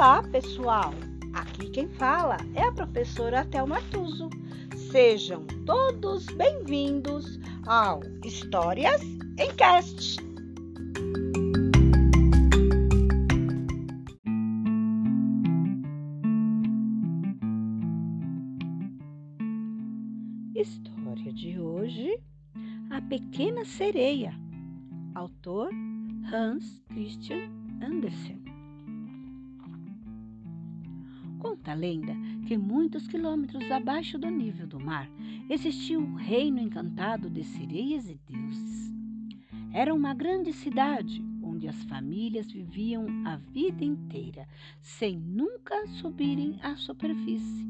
Olá, pessoal! Aqui quem fala é a professora Thelma Tuso. Sejam todos bem-vindos ao Histórias em Cast. História de hoje: A Pequena Sereia. Autor Hans Christian Andersen. A lenda que muitos quilômetros abaixo do nível do mar existia um reino encantado de sereias e deuses. Era uma grande cidade onde as famílias viviam a vida inteira sem nunca subirem à superfície.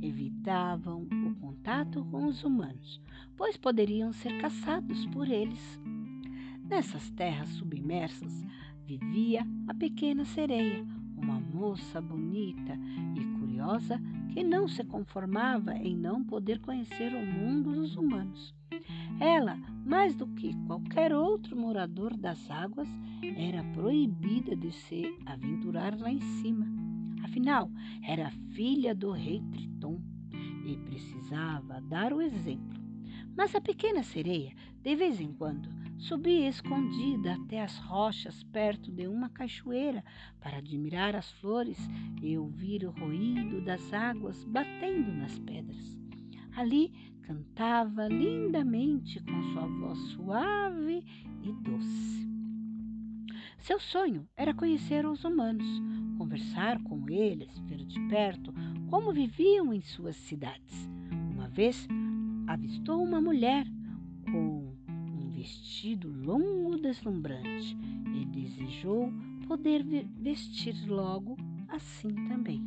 Evitavam o contato com os humanos, pois poderiam ser caçados por eles. Nessas terras submersas vivia a pequena sereia, uma moça bonita e curiosa que não se conformava em não poder conhecer o mundo dos humanos. Ela, mais do que qualquer outro morador das águas, era proibida de se aventurar lá em cima. Afinal, era filha do rei Triton e precisava dar o exemplo. Mas a pequena sereia, de vez em quando, Subia escondida até as rochas perto de uma cachoeira para admirar as flores e ouvir o ruído das águas batendo nas pedras. Ali cantava lindamente com sua voz suave e doce. Seu sonho era conhecer os humanos, conversar com eles, ver de perto como viviam em suas cidades. Uma vez avistou uma mulher vestido longo deslumbrante e desejou poder vestir logo assim também.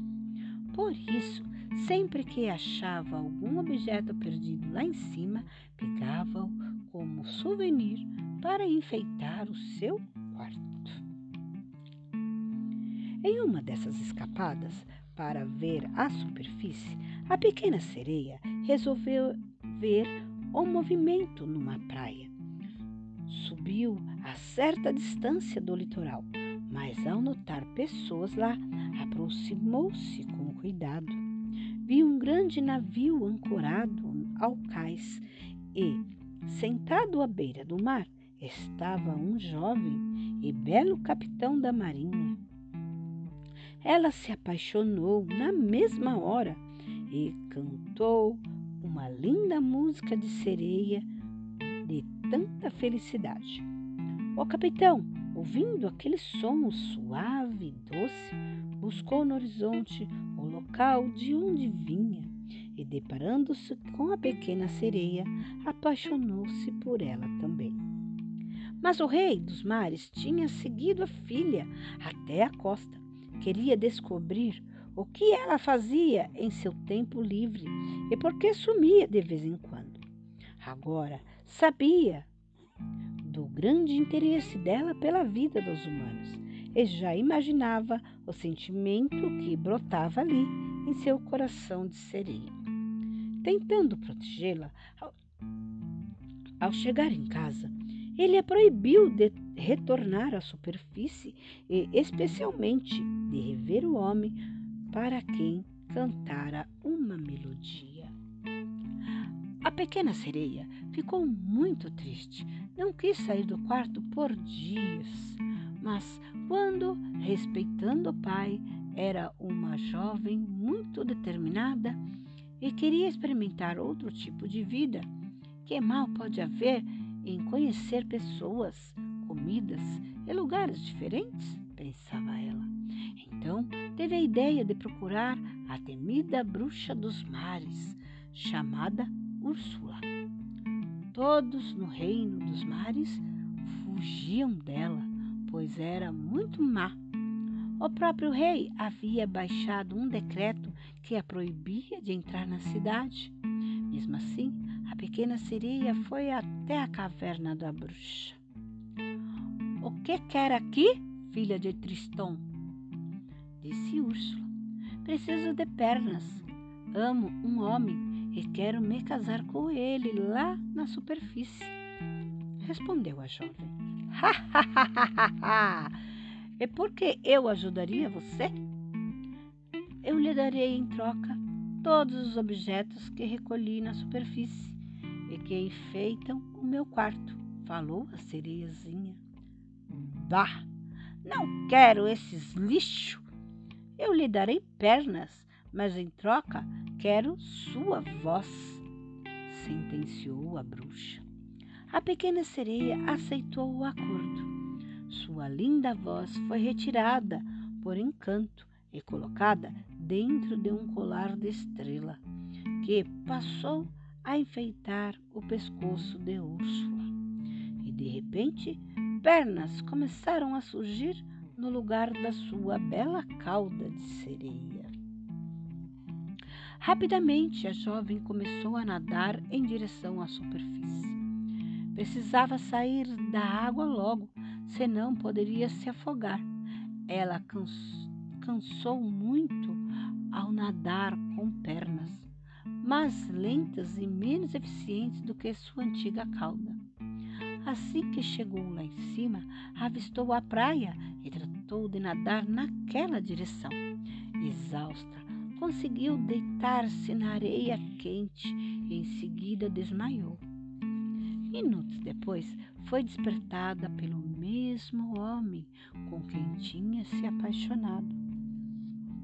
Por isso, sempre que achava algum objeto perdido lá em cima, pegava-o como souvenir para enfeitar o seu quarto. Em uma dessas escapadas para ver a superfície, a pequena sereia resolveu ver o movimento numa praia subiu a certa distância do litoral, mas ao notar pessoas lá, aproximou-se com cuidado. Viu um grande navio ancorado ao cais e, sentado à beira do mar, estava um jovem e belo capitão da marinha. Ela se apaixonou na mesma hora e cantou uma linda música de sereia de tanta felicidade. O capitão, ouvindo aquele som suave e doce, buscou no horizonte o local de onde vinha e, deparando-se com a pequena sereia, apaixonou-se por ela também. Mas o rei dos mares tinha seguido a filha até a costa. Queria descobrir o que ela fazia em seu tempo livre e por que sumia de vez em quando. Agora sabia do grande interesse dela pela vida dos humanos e já imaginava o sentimento que brotava ali em seu coração de sereia. Tentando protegê-la, ao, chegar em casa, ele a proibiu de retornar à superfície e, especialmente, de rever o homem para quem cantara uma melodia. A pequena sereia ficou muito triste. Não quis sair do quarto por dias. Mas quando, respeitando o pai, era uma jovem muito determinada e queria experimentar outro tipo de vida, que mal pode haver em conhecer pessoas, comidas e lugares diferentes? pensava ela. Então teve a ideia de procurar a temida bruxa dos mares, chamada Úrsula. Todos no reino dos mares fugiam dela, pois era muito má. O próprio rei havia baixado um decreto que a proibia de entrar na cidade. Mesmo assim, a pequena sereia foi até a caverna da bruxa. O que quer aqui, filha de Triston? Disse Úrsula. Preciso de pernas. Amo um homem e quero me casar com ele lá na superfície. Respondeu a jovem. Ha, ha, ha, ha, ha. E por que eu ajudaria você? lhe darei em troca todos os objetos que recolhi na superfície e que enfeitam o meu quarto, falou a sereiazinha. Bah! Não quero esses lixo. Eu lhe darei pernas, mas em troca quero sua voz, sentenciou a bruxa. A pequena sereia aceitou o acordo. Sua linda voz foi retirada por encanto e colocada dentro de um colar de estrela, que passou a enfeitar o pescoço de Úrsula. E de repente, pernas começaram a surgir no lugar da sua bela cauda de sereia. Rapidamente, a jovem começou a nadar em direção à superfície. Precisava sair da água logo, senão poderia se afogar. Ela cansou muito ao nadar com pernas, mas lentas e menos eficientes do que sua antiga cauda. Assim que chegou lá em cima, avistou a praia e tratou de nadar naquela direção. Exausta, conseguiu deitar-se na areia quente e em seguida desmaiou. Minutos depois, foi despertada pelo mesmo homem com quem tinha se apaixonado.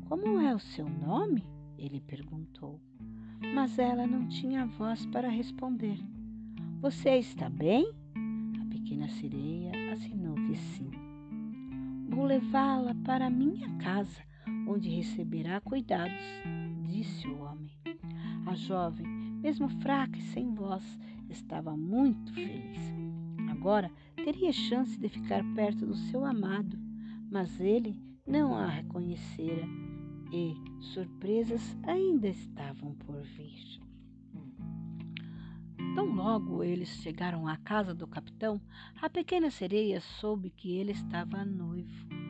Como é o seu nome? ele perguntou. Mas ela não tinha voz para responder. Você está bem? A pequena sereia assinou que sim. Vou levá-la para minha casa, onde receberá cuidados, disse o homem. A jovem, mesmo fraca e sem voz, estava muito feliz. Agora teria chance de ficar perto do seu amado, mas ele não a reconhecera e surpresas ainda estavam por vir. Tão logo eles chegaram à casa do capitão, a pequena sereia soube que ele estava noivo.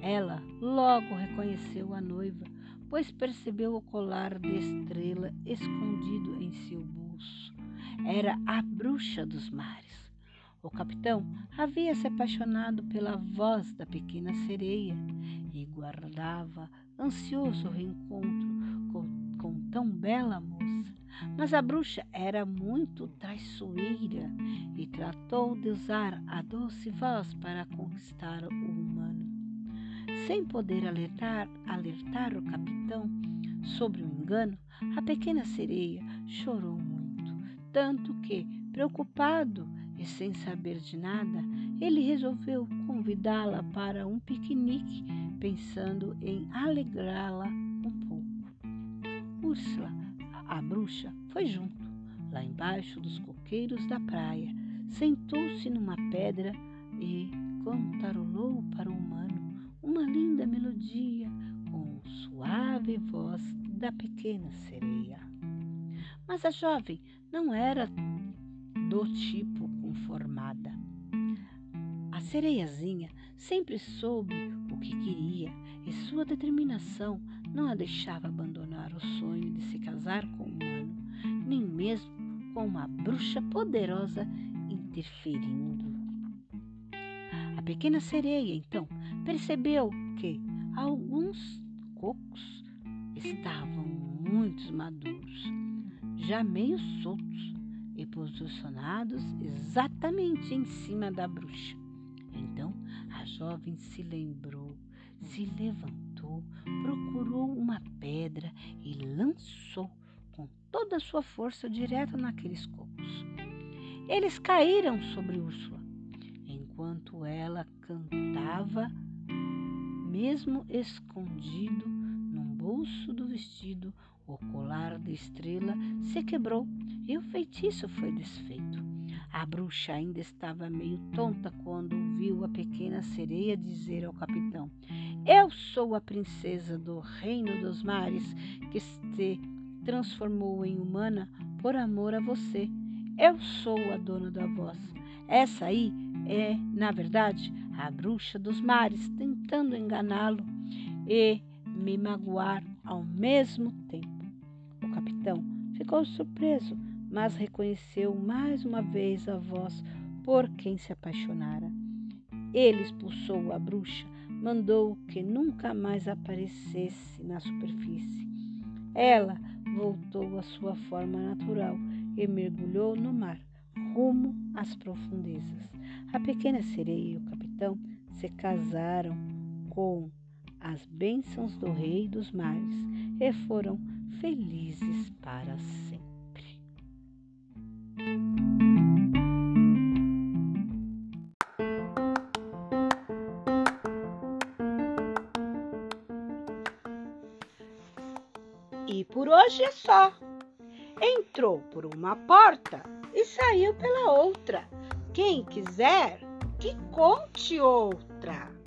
Ela logo reconheceu a noiva, pois percebeu o colar de estrela escondido em seu bolso. Era a bruxa dos mares. O capitão havia se apaixonado pela voz da pequena sereia e guardava ansioso o reencontro com, com tão bela moça. Mas a bruxa era muito traiçoeira e tratou de usar a doce voz para conquistar o humano. Sem poder alertar, alertar o capitão sobre o engano, a pequena sereia chorou muito, tanto que, preocupado, e sem saber de nada, ele resolveu convidá-la para um piquenique, pensando em alegrá-la um pouco. Úrsula, a bruxa, foi junto, lá embaixo dos coqueiros da praia, sentou-se numa pedra e cantarolou para o humano uma linda melodia com suave voz da pequena sereia. Mas a jovem não era do tipo conformada. A sereiazinha sempre soube o que queria e sua determinação não a deixava abandonar o sonho de se casar com um humano, nem mesmo com uma bruxa poderosa interferindo. A pequena sereia, então, percebeu que alguns cocos estavam muito maduros, já meio soltos, e posicionados exatamente em cima da bruxa. Então a jovem se lembrou, se levantou, procurou uma pedra e lançou com toda a sua força direto naqueles cocos. Eles caíram sobre Úrsula, enquanto ela cantava, mesmo escondido num bolso do vestido, o colar de estrela se quebrou e o feitiço foi desfeito. A bruxa ainda estava meio tonta quando ouviu a pequena sereia dizer ao capitão: Eu sou a princesa do reino dos mares que se transformou em humana por amor a você. Eu sou a dona da voz. Essa aí é, na verdade, a bruxa dos mares tentando enganá-lo e me magoar ao mesmo tempo. O capitão ficou surpreso mas reconheceu mais uma vez a voz por quem se apaixonara. Ele expulsou a bruxa, mandou que nunca mais aparecesse na superfície. Ela voltou à sua forma natural e mergulhou no mar, rumo às profundezas. A pequena sereia e o capitão se casaram com as bênçãos do Rei dos Mares e foram felizes para sempre. E por hoje é só. Entrou por uma porta e saiu pela outra. Quem quiser, que conte outra.